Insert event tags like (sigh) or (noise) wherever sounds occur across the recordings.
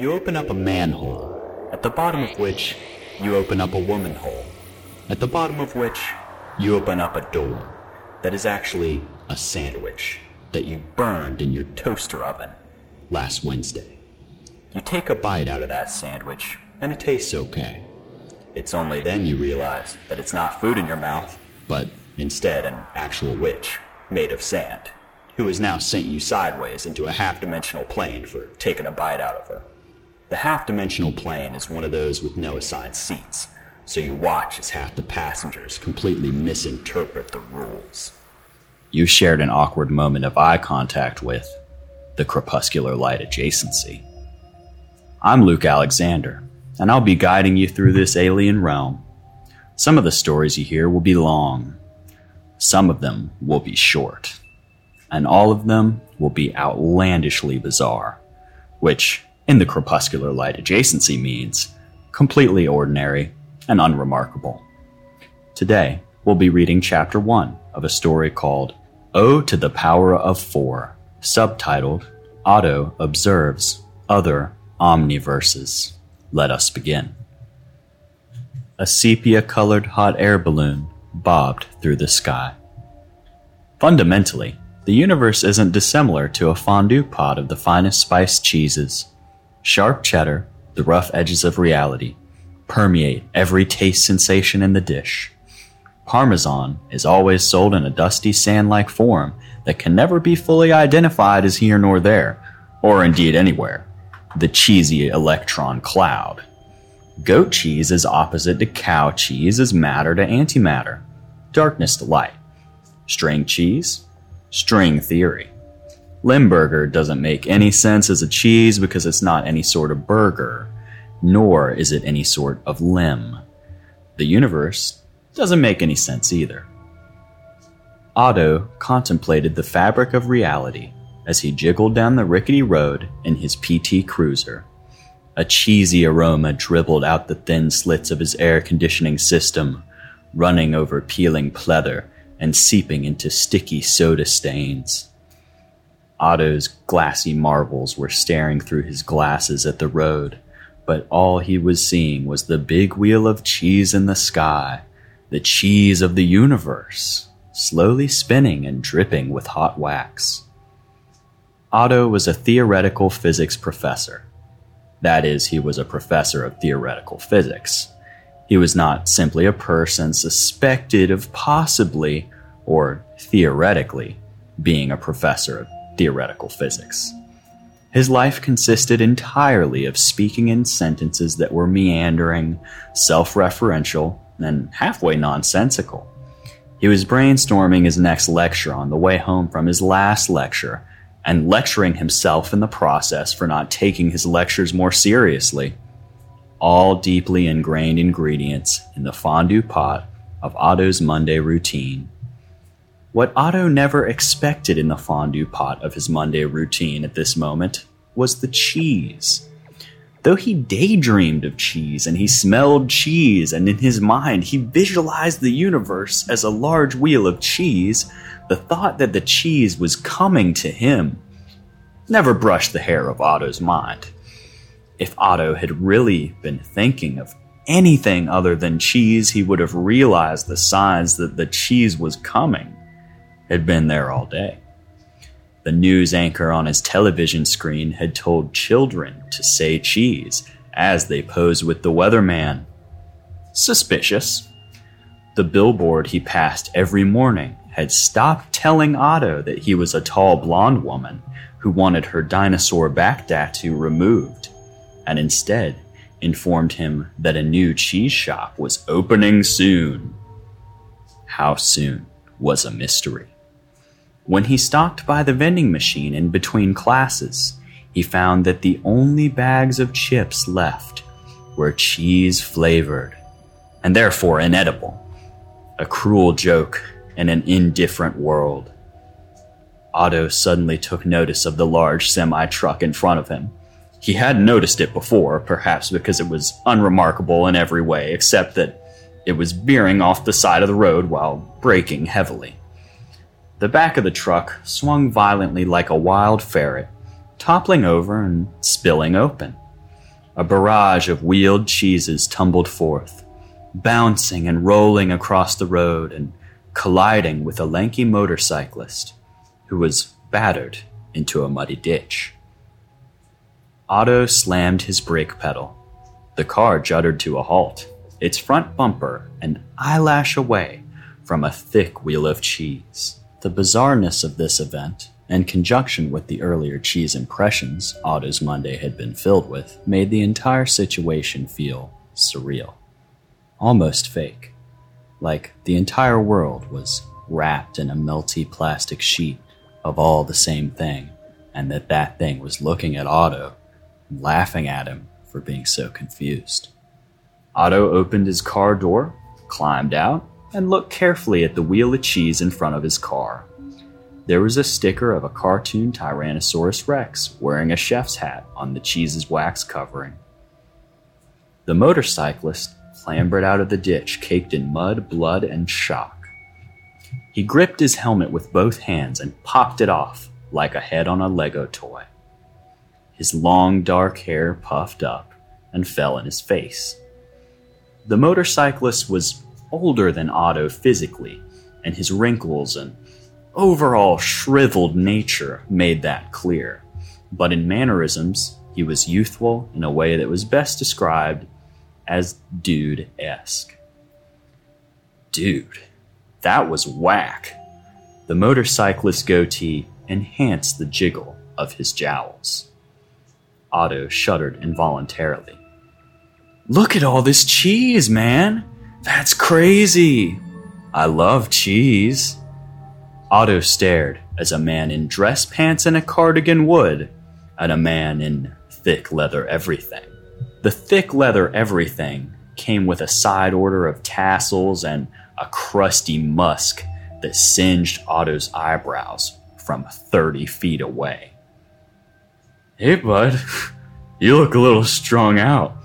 You open up a manhole, at the bottom of which you open up a woman hole, at the bottom of which you open up a door that is actually a sandwich that you burned in your toaster oven last Wednesday. You take a bite out of that sandwich, and it tastes okay. It's only then you realize that it's not food in your mouth, but instead an actual witch made of sand, who has now sent you sideways into a half dimensional plane for taking a bite out of her. The half dimensional plane is one of those with no assigned seats, so you watch as half the passengers completely misinterpret the rules. You shared an awkward moment of eye contact with the crepuscular light adjacency. I'm Luke Alexander, and I'll be guiding you through this alien realm. Some of the stories you hear will be long, some of them will be short, and all of them will be outlandishly bizarre, which, in the crepuscular light adjacency, means completely ordinary and unremarkable. Today, we'll be reading chapter 1 of a story called O to the Power of Four, subtitled Otto Observes Other Omniverses. Let us begin. A sepia colored hot air balloon bobbed through the sky. Fundamentally, the universe isn't dissimilar to a fondue pot of the finest spiced cheeses. Sharp cheddar, the rough edges of reality, permeate every taste sensation in the dish. Parmesan is always sold in a dusty sand like form that can never be fully identified as here nor there, or indeed anywhere. The cheesy electron cloud. Goat cheese is opposite to cow cheese as matter to antimatter, darkness to light. String cheese, string theory. Limburger doesn't make any sense as a cheese because it's not any sort of burger, nor is it any sort of limb. The universe doesn't make any sense either. Otto contemplated the fabric of reality as he jiggled down the rickety road in his PT Cruiser. A cheesy aroma dribbled out the thin slits of his air conditioning system, running over peeling pleather and seeping into sticky soda stains. Otto's glassy marbles were staring through his glasses at the road, but all he was seeing was the big wheel of cheese in the sky, the cheese of the universe, slowly spinning and dripping with hot wax. Otto was a theoretical physics professor that is, he was a professor of theoretical physics. He was not simply a person suspected of possibly, or theoretically, being a professor of theoretical physics. His life consisted entirely of speaking in sentences that were meandering, self referential, and halfway nonsensical. He was brainstorming his next lecture on the way home from his last lecture and lecturing himself in the process for not taking his lectures more seriously. All deeply ingrained ingredients in the fondue pot of Otto's Monday routine. What Otto never expected in the fondue pot of his Monday routine at this moment was the cheese. Though he daydreamed of cheese and he smelled cheese, and in his mind he visualized the universe as a large wheel of cheese, the thought that the cheese was coming to him never brushed the hair of Otto's mind. If Otto had really been thinking of anything other than cheese, he would have realized the signs that the cheese was coming had been there all day. The news anchor on his television screen had told children to say cheese as they posed with the weatherman. Suspicious. The billboard he passed every morning had stopped telling Otto that he was a tall blonde woman who wanted her dinosaur back tattoo removed, and instead informed him that a new cheese shop was opening soon. How soon was a mystery. When he stopped by the vending machine in between classes, he found that the only bags of chips left were cheese flavored, and therefore inedible. A cruel joke in an indifferent world. Otto suddenly took notice of the large semi truck in front of him. He hadn't noticed it before, perhaps because it was unremarkable in every way except that it was veering off the side of the road while braking heavily. The back of the truck swung violently like a wild ferret, toppling over and spilling open. a barrage of wheeled cheeses tumbled forth, bouncing and rolling across the road and colliding with a lanky motorcyclist who was battered into a muddy ditch. Otto slammed his brake pedal. The car juddered to a halt, its front bumper an eyelash away from a thick wheel of cheese. The bizarreness of this event, in conjunction with the earlier cheese impressions Otto's Monday had been filled with, made the entire situation feel surreal. Almost fake. Like the entire world was wrapped in a melty plastic sheet of all the same thing, and that that thing was looking at Otto and laughing at him for being so confused. Otto opened his car door, climbed out, and looked carefully at the wheel of cheese in front of his car. There was a sticker of a cartoon Tyrannosaurus Rex wearing a chef's hat on the cheese's wax covering. The motorcyclist clambered out of the ditch caked in mud, blood, and shock. He gripped his helmet with both hands and popped it off like a head on a Lego toy. His long dark hair puffed up and fell in his face. The motorcyclist was older than Otto physically, and his wrinkles and overall shriveled nature made that clear. But in mannerisms, he was youthful in a way that was best described as dude esque. Dude, that was whack. The motorcyclist's goatee enhanced the jiggle of his jowls. Otto shuddered involuntarily. Look at all this cheese, man! That's crazy! I love cheese. Otto stared as a man in dress pants and a cardigan would at a man in thick leather everything. The thick leather everything came with a side order of tassels and a crusty musk that singed Otto's eyebrows from 30 feet away. Hey, bud, (laughs) you look a little strung out.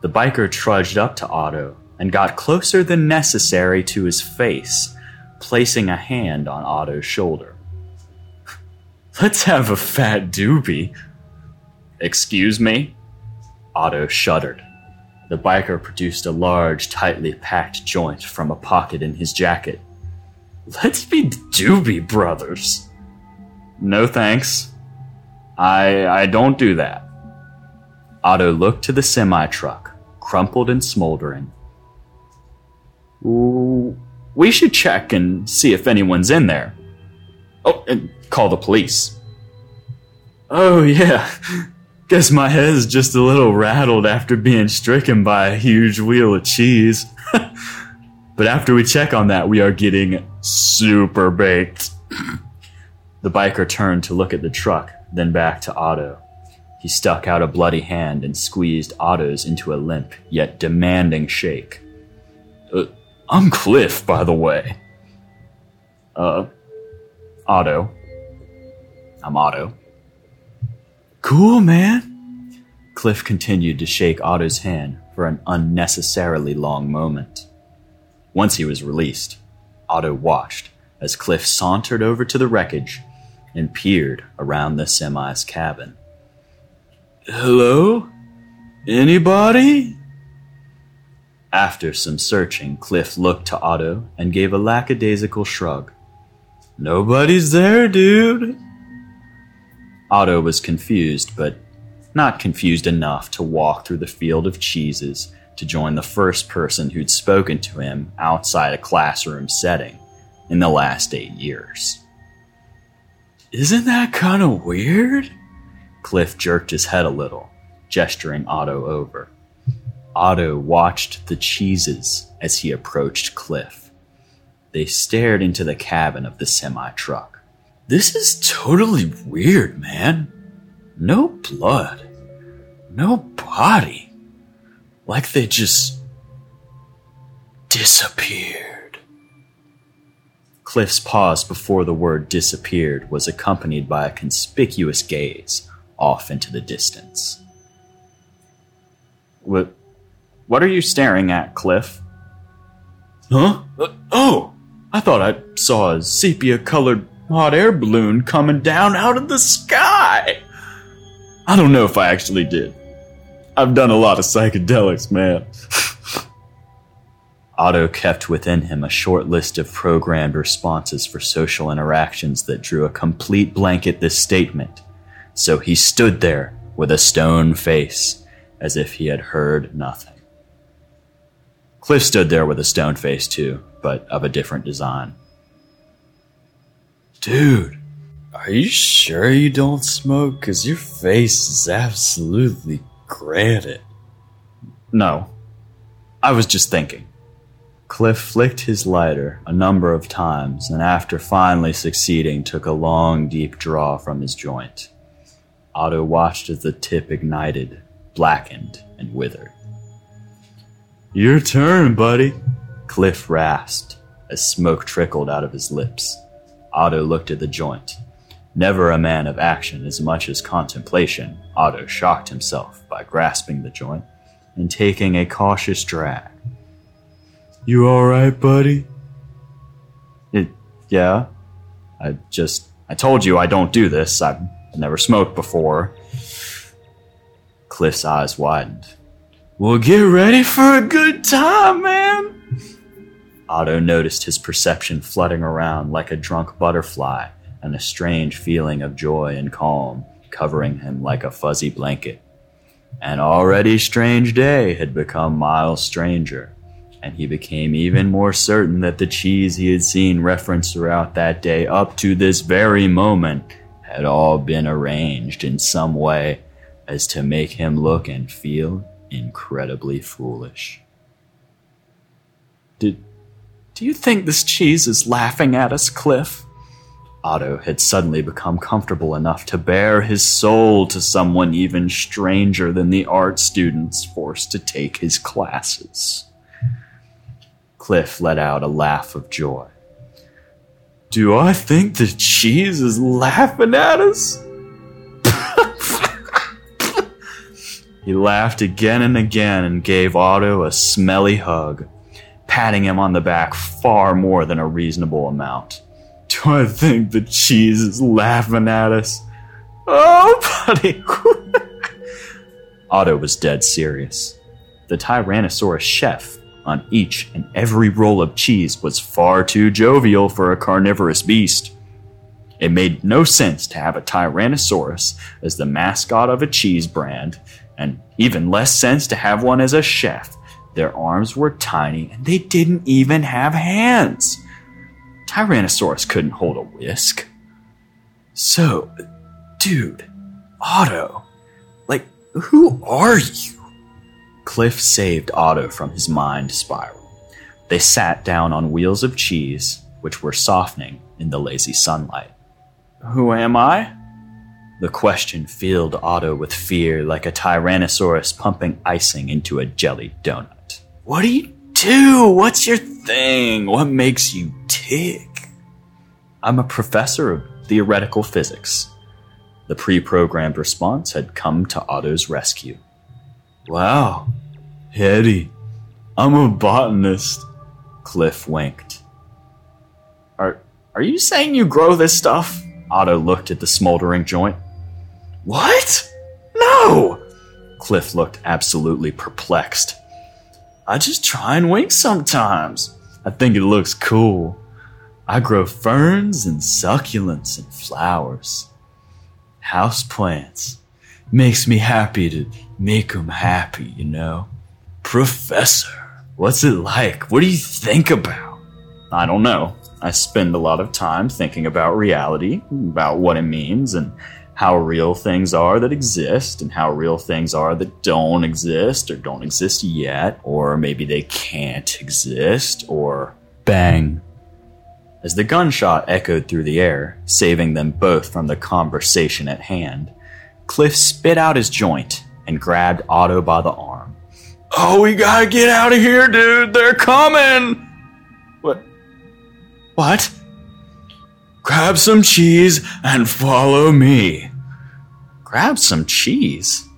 The biker trudged up to Otto and got closer than necessary to his face, placing a hand on Otto's shoulder. (laughs) Let's have a fat doobie. Excuse me? Otto shuddered. The biker produced a large, tightly packed joint from a pocket in his jacket. Let's be doobie brothers. No thanks. I I don't do that. Otto looked to the semi truck, crumpled and smoldering. We should check and see if anyone's in there. Oh, and call the police. Oh, yeah. (laughs) Guess my head's just a little rattled after being stricken by a huge wheel of cheese. (laughs) but after we check on that, we are getting super baked. (clears throat) the biker turned to look at the truck then back to Otto. He stuck out a bloody hand and squeezed Otto's into a limp, yet demanding shake. I'm Cliff, by the way. Uh, Otto. I'm Otto. Cool, man. Cliff continued to shake Otto's hand for an unnecessarily long moment. Once he was released, Otto watched as Cliff sauntered over to the wreckage and peered around the semi's cabin. Hello? Anybody? After some searching, Cliff looked to Otto and gave a lackadaisical shrug. Nobody's there, dude. Otto was confused, but not confused enough to walk through the field of cheeses to join the first person who'd spoken to him outside a classroom setting in the last eight years. Isn't that kind of weird? Cliff jerked his head a little, gesturing Otto over. Otto watched the cheeses as he approached Cliff. They stared into the cabin of the semi truck. This is totally weird, man. No blood. No body. Like they just disappeared. Cliff's pause before the word disappeared was accompanied by a conspicuous gaze off into the distance. What, what are you staring at, Cliff? Huh? Uh, oh! I thought I saw a sepia colored hot air balloon coming down out of the sky! I don't know if I actually did. I've done a lot of psychedelics, man. (laughs) Otto kept within him a short list of programmed responses for social interactions that drew a complete blank at this statement. So he stood there with a stone face, as if he had heard nothing. Cliff stood there with a stone face too, but of a different design. Dude, are you sure you don't smoke? Because your face is absolutely granite. No. I was just thinking. Cliff flicked his lighter a number of times and, after finally succeeding, took a long, deep draw from his joint. Otto watched as the tip ignited, blackened, and withered. Your turn, buddy, Cliff rasped as smoke trickled out of his lips. Otto looked at the joint. Never a man of action as much as contemplation, Otto shocked himself by grasping the joint and taking a cautious drag. You alright, buddy? It, yeah. I just, I told you I don't do this. I've never smoked before. Cliff's eyes widened. Well, get ready for a good time, man. Otto noticed his perception fluttering around like a drunk butterfly and a strange feeling of joy and calm covering him like a fuzzy blanket. An already strange day had become miles stranger and he became even more certain that the cheese he had seen referenced throughout that day up to this very moment had all been arranged in some way as to make him look and feel incredibly foolish. Did do you think this cheese is laughing at us, Cliff? Otto had suddenly become comfortable enough to bare his soul to someone even stranger than the art students forced to take his classes. Cliff let out a laugh of joy. Do I think the cheese is laughing at us? He laughed again and again and gave Otto a smelly hug, patting him on the back far more than a reasonable amount. Do I think the cheese is laughing at us? Oh, buddy. Otto was dead serious. The Tyrannosaurus chef on each and every roll of cheese was far too jovial for a carnivorous beast. It made no sense to have a Tyrannosaurus as the mascot of a cheese brand, and even less sense to have one as a chef. Their arms were tiny and they didn't even have hands. Tyrannosaurus couldn't hold a whisk. So, dude, Otto, like, who are you? Cliff saved Otto from his mind spiral. They sat down on wheels of cheese, which were softening in the lazy sunlight. Who am I? The question filled Otto with fear like a Tyrannosaurus pumping icing into a jelly donut. What do you do? What's your thing? What makes you tick? I'm a professor of theoretical physics. The pre programmed response had come to Otto's rescue. Wow, Eddie, I'm a botanist. Cliff winked. Are, are you saying you grow this stuff? Otto looked at the smoldering joint. What? No! Cliff looked absolutely perplexed. I just try and wink sometimes. I think it looks cool. I grow ferns and succulents and flowers. House plants. Makes me happy to make 'em happy, you know? Professor, what's it like? What do you think about? I don't know. I spend a lot of time thinking about reality, about what it means, and how real things are that exist, and how real things are that don't exist, or don't exist yet, or maybe they can't exist, or bang. As the gunshot echoed through the air, saving them both from the conversation at hand, Cliff spit out his joint and grabbed Otto by the arm. Oh, we gotta get out of here, dude. They're coming. What? What? Grab some cheese and follow me. Grab some cheese?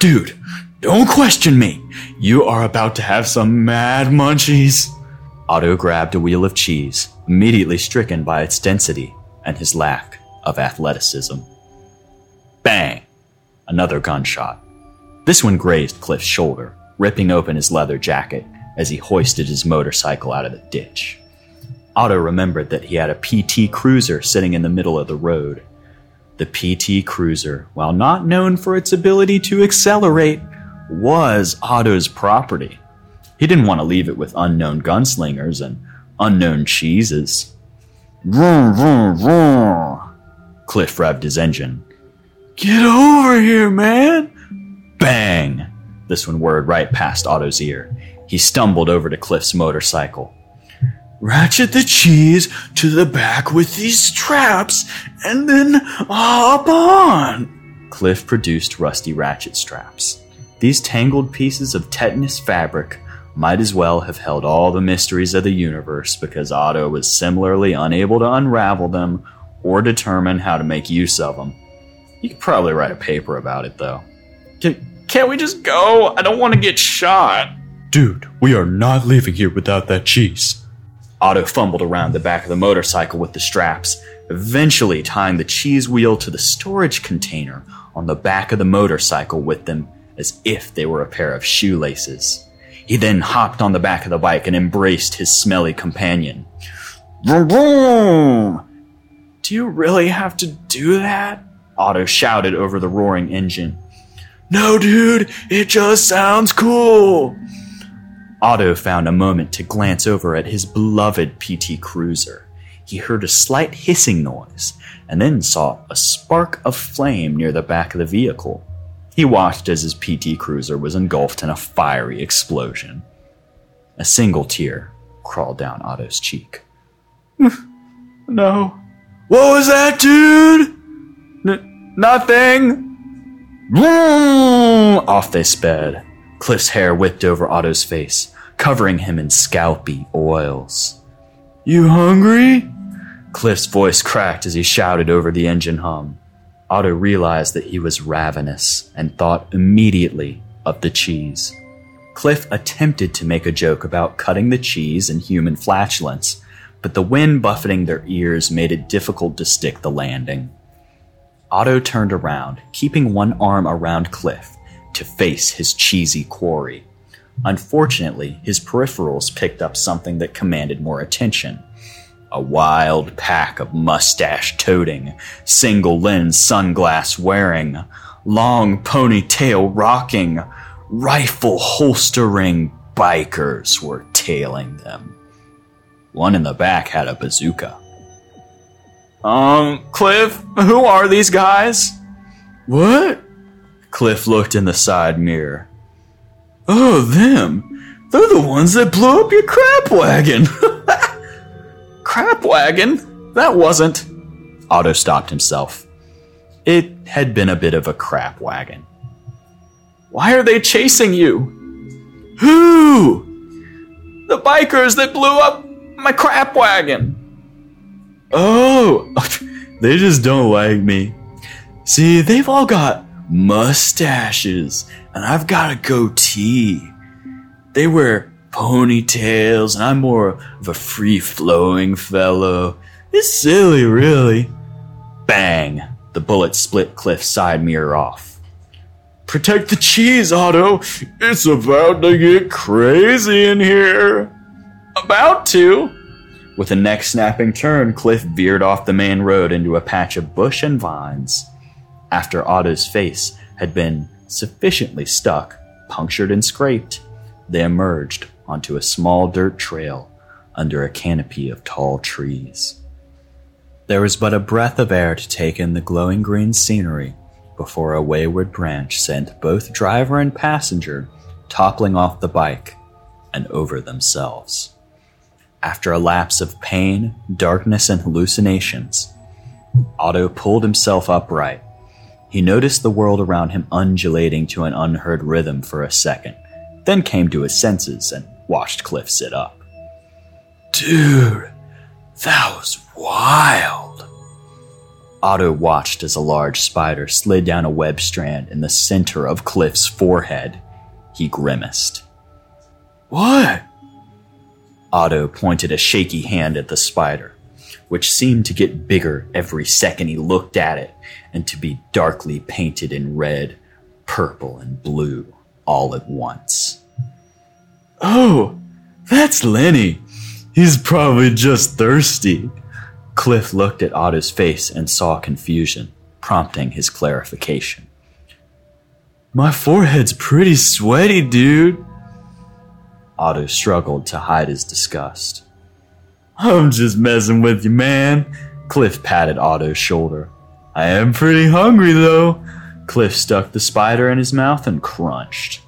Dude, don't question me. You are about to have some mad munchies. Otto grabbed a wheel of cheese, immediately stricken by its density and his lack of athleticism. Bang! Another gunshot. This one grazed Cliff's shoulder, ripping open his leather jacket as he hoisted his motorcycle out of the ditch. Otto remembered that he had a PT Cruiser sitting in the middle of the road. The PT Cruiser, while not known for its ability to accelerate, was Otto's property. He didn't want to leave it with unknown gunslingers and unknown cheeses. Vroom, vroom, vroom. Cliff revved his engine. Get over here, man! Bang! This one whirred right past Otto's ear. He stumbled over to Cliff's motorcycle. Ratchet the cheese to the back with these straps and then hop on. Cliff produced rusty ratchet straps. These tangled pieces of tetanus fabric might as well have held all the mysteries of the universe because Otto was similarly unable to unravel them or determine how to make use of them. You could probably write a paper about it, though. Can, can't we just go? I don't want to get shot. Dude, we are not leaving here without that cheese. Otto fumbled around the back of the motorcycle with the straps, eventually tying the cheese wheel to the storage container on the back of the motorcycle with them as if they were a pair of shoelaces. He then hopped on the back of the bike and embraced his smelly companion. Vroom, vroom! Do you really have to do that? Otto shouted over the roaring engine. No, dude, it just sounds cool. Otto found a moment to glance over at his beloved PT Cruiser. He heard a slight hissing noise and then saw a spark of flame near the back of the vehicle. He watched as his PT Cruiser was engulfed in a fiery explosion. A single tear crawled down Otto's cheek. (laughs) no. What was that, dude? N- nothing. Off they sped. Cliff's hair whipped over Otto's face, covering him in scalpy oils. You hungry? Cliff's voice cracked as he shouted over the engine hum. Otto realized that he was ravenous and thought immediately of the cheese. Cliff attempted to make a joke about cutting the cheese and human flatulence, but the wind buffeting their ears made it difficult to stick the landing. Otto turned around, keeping one arm around Cliff to face his cheesy quarry. Unfortunately, his peripherals picked up something that commanded more attention a wild pack of mustache toting, single lens sunglass wearing, long ponytail rocking, rifle holstering bikers were tailing them. One in the back had a bazooka. Um, Cliff, who are these guys? What? Cliff looked in the side mirror. Oh, them. They're the ones that blew up your crap wagon. (laughs) crap wagon? That wasn't. Otto stopped himself. It had been a bit of a crap wagon. Why are they chasing you? Who? The bikers that blew up my crap wagon. Oh, (laughs) they just don't like me. See, they've all got mustaches, and I've got a goatee. They wear ponytails, and I'm more of a free flowing fellow. It's silly, really. Bang! The bullet split Cliff's side mirror off. Protect the cheese, Otto! It's about to get crazy in here! About to! With a neck snapping turn, Cliff veered off the main road into a patch of bush and vines. After Otto's face had been sufficiently stuck, punctured, and scraped, they emerged onto a small dirt trail under a canopy of tall trees. There was but a breath of air to take in the glowing green scenery before a wayward branch sent both driver and passenger toppling off the bike and over themselves. After a lapse of pain, darkness, and hallucinations, Otto pulled himself upright. He noticed the world around him undulating to an unheard rhythm for a second, then came to his senses and watched Cliff sit up. Dude, that was wild. Otto watched as a large spider slid down a web strand in the center of Cliff's forehead. He grimaced. What? Otto pointed a shaky hand at the spider, which seemed to get bigger every second he looked at it and to be darkly painted in red, purple and blue all at once. Oh, that's Lenny. He's probably just thirsty. Cliff looked at Otto's face and saw confusion, prompting his clarification. My forehead's pretty sweaty, dude. Otto struggled to hide his disgust. I'm just messing with you, man. Cliff patted Otto's shoulder. I am pretty hungry, though. Cliff stuck the spider in his mouth and crunched.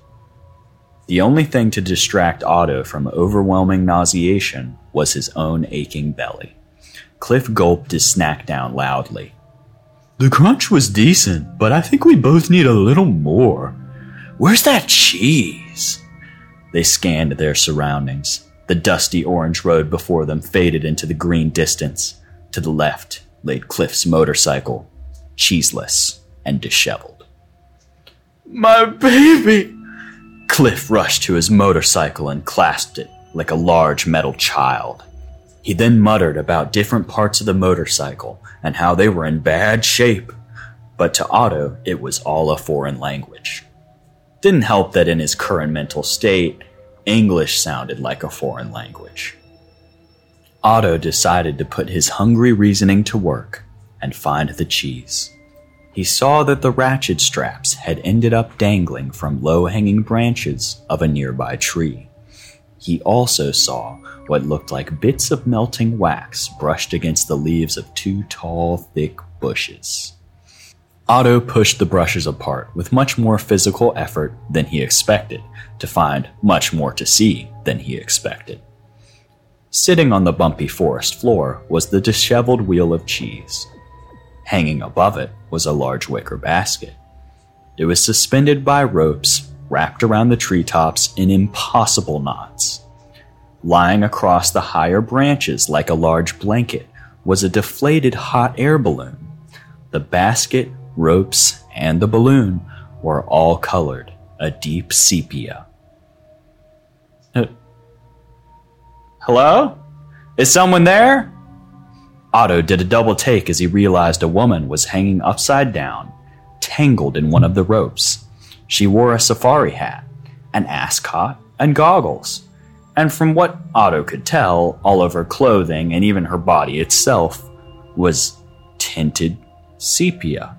The only thing to distract Otto from overwhelming nauseation was his own aching belly. Cliff gulped his snack down loudly. The crunch was decent, but I think we both need a little more. Where's that cheese? They scanned their surroundings. The dusty orange road before them faded into the green distance. To the left lay Cliff's motorcycle, cheeseless and disheveled. My baby! Cliff rushed to his motorcycle and clasped it like a large metal child. He then muttered about different parts of the motorcycle and how they were in bad shape. But to Otto, it was all a foreign language. Didn't help that in his current mental state, English sounded like a foreign language. Otto decided to put his hungry reasoning to work and find the cheese. He saw that the ratchet straps had ended up dangling from low hanging branches of a nearby tree. He also saw what looked like bits of melting wax brushed against the leaves of two tall, thick bushes. Otto pushed the brushes apart with much more physical effort than he expected, to find much more to see than he expected. Sitting on the bumpy forest floor was the disheveled wheel of cheese. Hanging above it was a large wicker basket. It was suspended by ropes wrapped around the treetops in impossible knots. Lying across the higher branches like a large blanket was a deflated hot air balloon. The basket, ropes, and the balloon were all colored a deep sepia. Uh, hello? Is someone there? Otto did a double take as he realized a woman was hanging upside down, tangled in one of the ropes. She wore a safari hat, an ascot, and goggles and from what Otto could tell, all of her clothing and even her body itself was tinted sepia.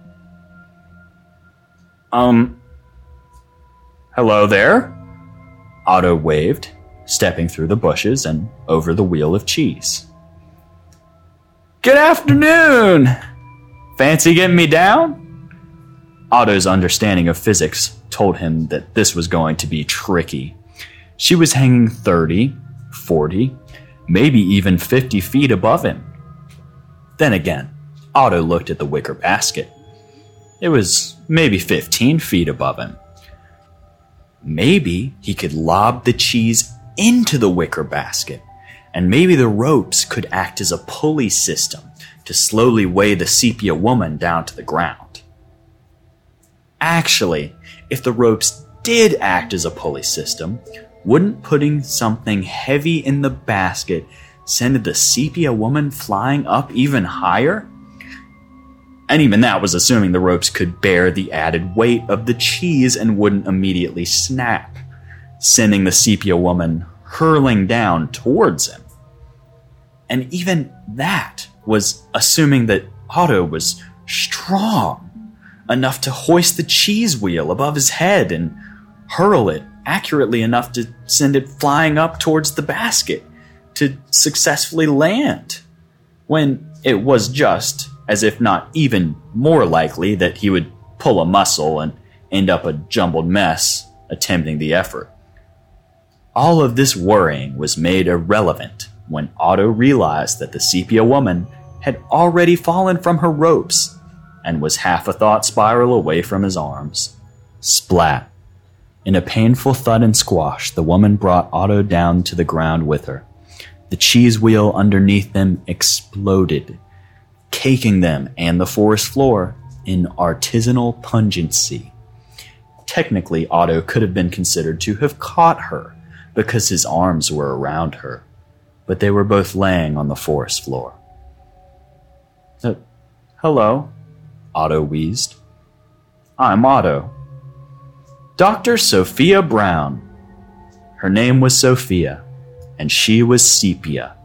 Um, hello there? Otto waved, stepping through the bushes and over the wheel of cheese. Good afternoon! Fancy getting me down? Otto's understanding of physics told him that this was going to be tricky she was hanging 30, 40, maybe even 50 feet above him. Then again, Otto looked at the wicker basket. It was maybe 15 feet above him. Maybe he could lob the cheese into the wicker basket, and maybe the ropes could act as a pulley system to slowly weigh the sepia woman down to the ground. Actually, if the ropes did act as a pulley system, wouldn't putting something heavy in the basket send the sepia woman flying up even higher? And even that was assuming the ropes could bear the added weight of the cheese and wouldn't immediately snap, sending the sepia woman hurling down towards him. And even that was assuming that Otto was strong enough to hoist the cheese wheel above his head and hurl it accurately enough to send it flying up towards the basket to successfully land. When it was just, as if not even more likely, that he would pull a muscle and end up a jumbled mess attempting the effort. All of this worrying was made irrelevant when Otto realized that the sepia woman had already fallen from her ropes and was half a thought spiral away from his arms. Splat. In a painful thud and squash, the woman brought Otto down to the ground with her. The cheese wheel underneath them exploded, caking them and the forest floor in artisanal pungency. Technically, Otto could have been considered to have caught her because his arms were around her, but they were both laying on the forest floor. Uh, hello, Otto wheezed. I'm Otto. Dr. Sophia Brown. Her name was Sophia, and she was sepia.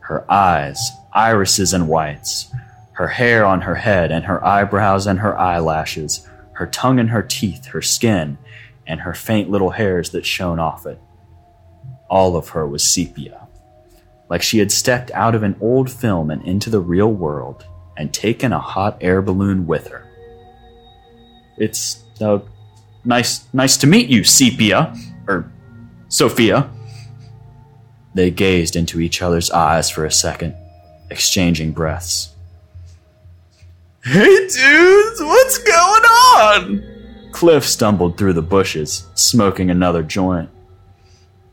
Her eyes, irises and whites, her hair on her head and her eyebrows and her eyelashes, her tongue and her teeth, her skin, and her faint little hairs that shone off it. All of her was sepia, like she had stepped out of an old film and into the real world and taken a hot air balloon with her. It's uh, nice, nice to meet you, Sepia, or Sophia. They gazed into each other's eyes for a second, exchanging breaths. Hey, dudes, what's going on? Cliff stumbled through the bushes, smoking another joint.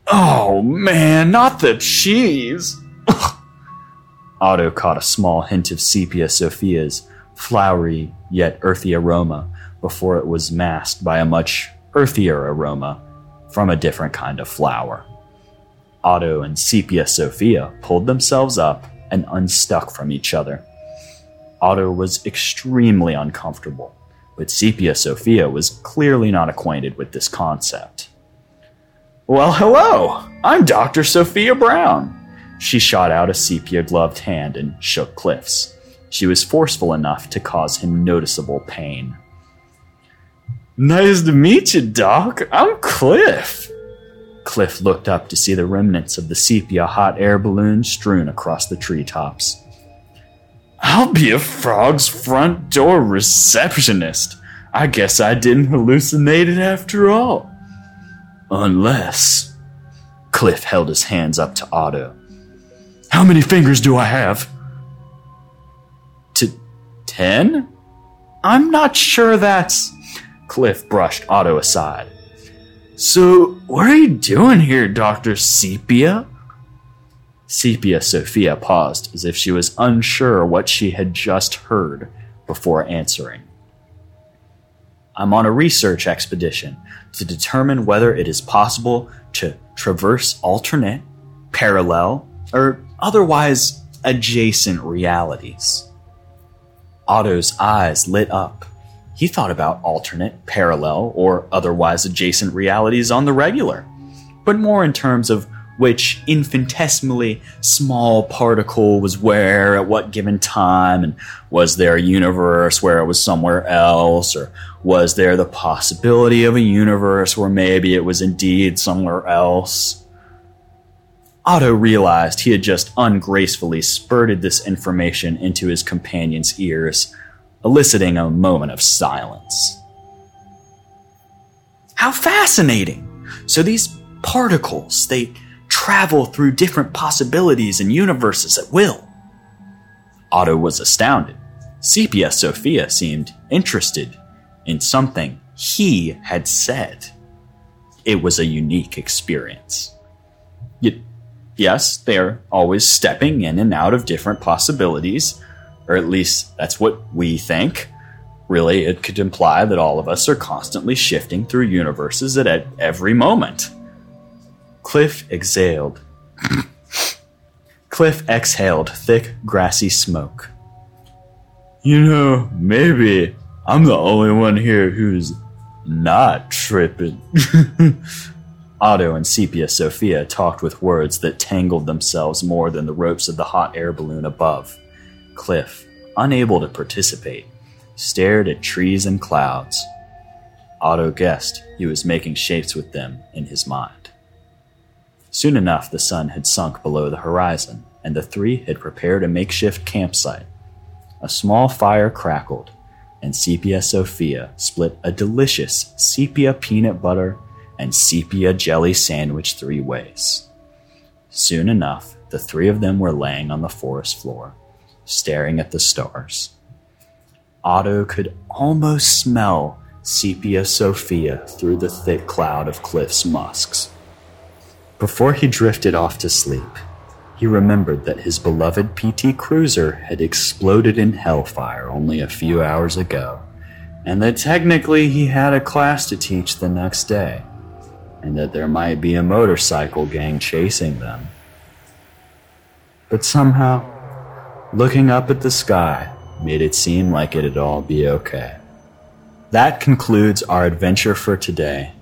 Oh man, not the cheese! (laughs) Otto caught a small hint of sepia Sophia's flowery yet earthy aroma before it was masked by a much earthier aroma from a different kind of flower. Otto and Sepia Sophia pulled themselves up and unstuck from each other. Otto was extremely uncomfortable, but Sepia Sophia was clearly not acquainted with this concept. Well, hello! I'm Dr. Sophia Brown. She shot out a sepia gloved hand and shook Cliff's. She was forceful enough to cause him noticeable pain. Nice to meet you, Doc. I'm Cliff. Cliff looked up to see the remnants of the sepia hot air balloon strewn across the treetops. I'll be a frog's front door receptionist. I guess I didn't hallucinate it after all. Unless. Cliff held his hands up to Otto. How many fingers do I have? To ten? I'm not sure that's. Cliff brushed Otto aside. So, what are you doing here, Dr. Sepia? Sepia Sophia paused as if she was unsure what she had just heard before answering. I'm on a research expedition to determine whether it is possible to traverse alternate, parallel, or otherwise adjacent realities. Otto's eyes lit up. He thought about alternate, parallel, or otherwise adjacent realities on the regular, but more in terms of which infinitesimally small particle was where at what given time, and was there a universe where it was somewhere else, or was there the possibility of a universe where maybe it was indeed somewhere else? Otto realized he had just ungracefully spurted this information into his companion's ears, eliciting a moment of silence. How fascinating! So these particles, they travel through different possibilities and universes at will. Otto was astounded. Sepia Sophia seemed interested in something he had said. It was a unique experience. Yes, they're always stepping in and out of different possibilities, or at least that's what we think. Really, it could imply that all of us are constantly shifting through universes at every moment. Cliff exhaled. (coughs) Cliff exhaled thick, grassy smoke. You know, maybe I'm the only one here who's not tripping. (laughs) Otto and Sepia Sophia talked with words that tangled themselves more than the ropes of the hot air balloon above. Cliff, unable to participate, stared at trees and clouds. Otto guessed he was making shapes with them in his mind. Soon enough, the sun had sunk below the horizon, and the three had prepared a makeshift campsite. A small fire crackled, and Sepia Sophia split a delicious sepia peanut butter and sepia jelly sandwich three ways. Soon enough, the three of them were laying on the forest floor, staring at the stars. Otto could almost smell Sepia Sophia through the thick cloud of Cliff's musks. Before he drifted off to sleep, he remembered that his beloved PT Cruiser had exploded in hellfire only a few hours ago, and that technically he had a class to teach the next day, and that there might be a motorcycle gang chasing them. But somehow, looking up at the sky made it seem like it'd all be okay. that concludes our adventure for today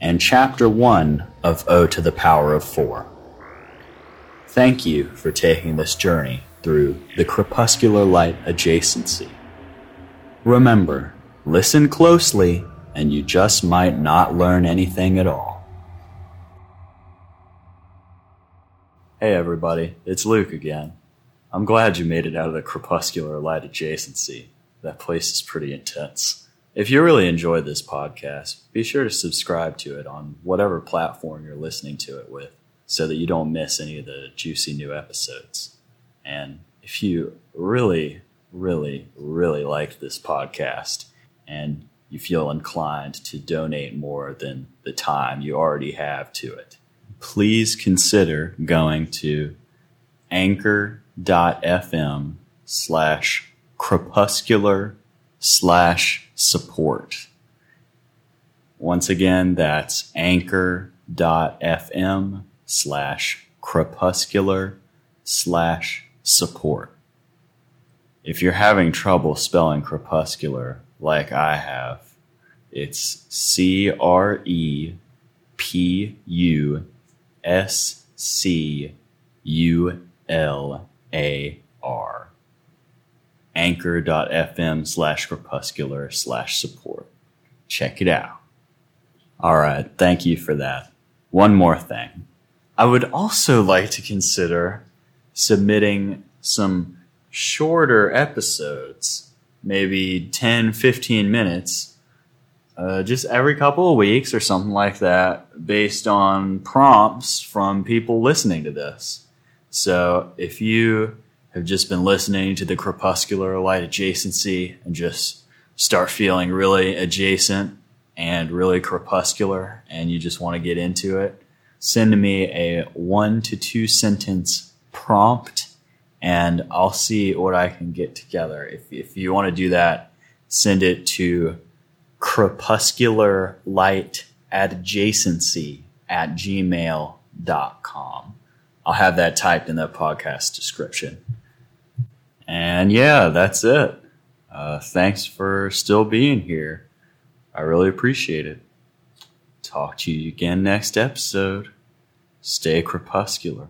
and chapter one of O to the Power of Four. Thank you for taking this journey through the crepuscular light adjacency. Remember, listen closely and you just might not learn anything at all. Hey everybody, it's Luke again. I'm glad you made it out of the crepuscular light adjacency. That place is pretty intense. If you really enjoyed this podcast, be sure to subscribe to it on whatever platform you're listening to it with so that you don't miss any of the juicy new episodes. And if you really, really, really liked this podcast and you feel inclined to donate more than the time you already have to it, please consider going to anchor.fm slash crepuscular slash support. Once again, that's anchor.fm slash crepuscular slash support. If you're having trouble spelling crepuscular like I have, it's C R E P U S C U L A R anchor.fm slash crepuscular slash support. Check it out. All right. Thank you for that. One more thing. I would also like to consider submitting some shorter episodes, maybe 10, 15 minutes, uh, just every couple of weeks or something like that, based on prompts from people listening to this. So if you have just been listening to the crepuscular light adjacency and just start feeling really adjacent and really crepuscular and you just want to get into it, send me a one to two sentence prompt and I'll see what I can get together. If, if you want to do that, send it to crepuscular light adjacency at gmail.com. I'll have that typed in the podcast description. And yeah, that's it. Uh, thanks for still being here. I really appreciate it. Talk to you again next episode. Stay crepuscular.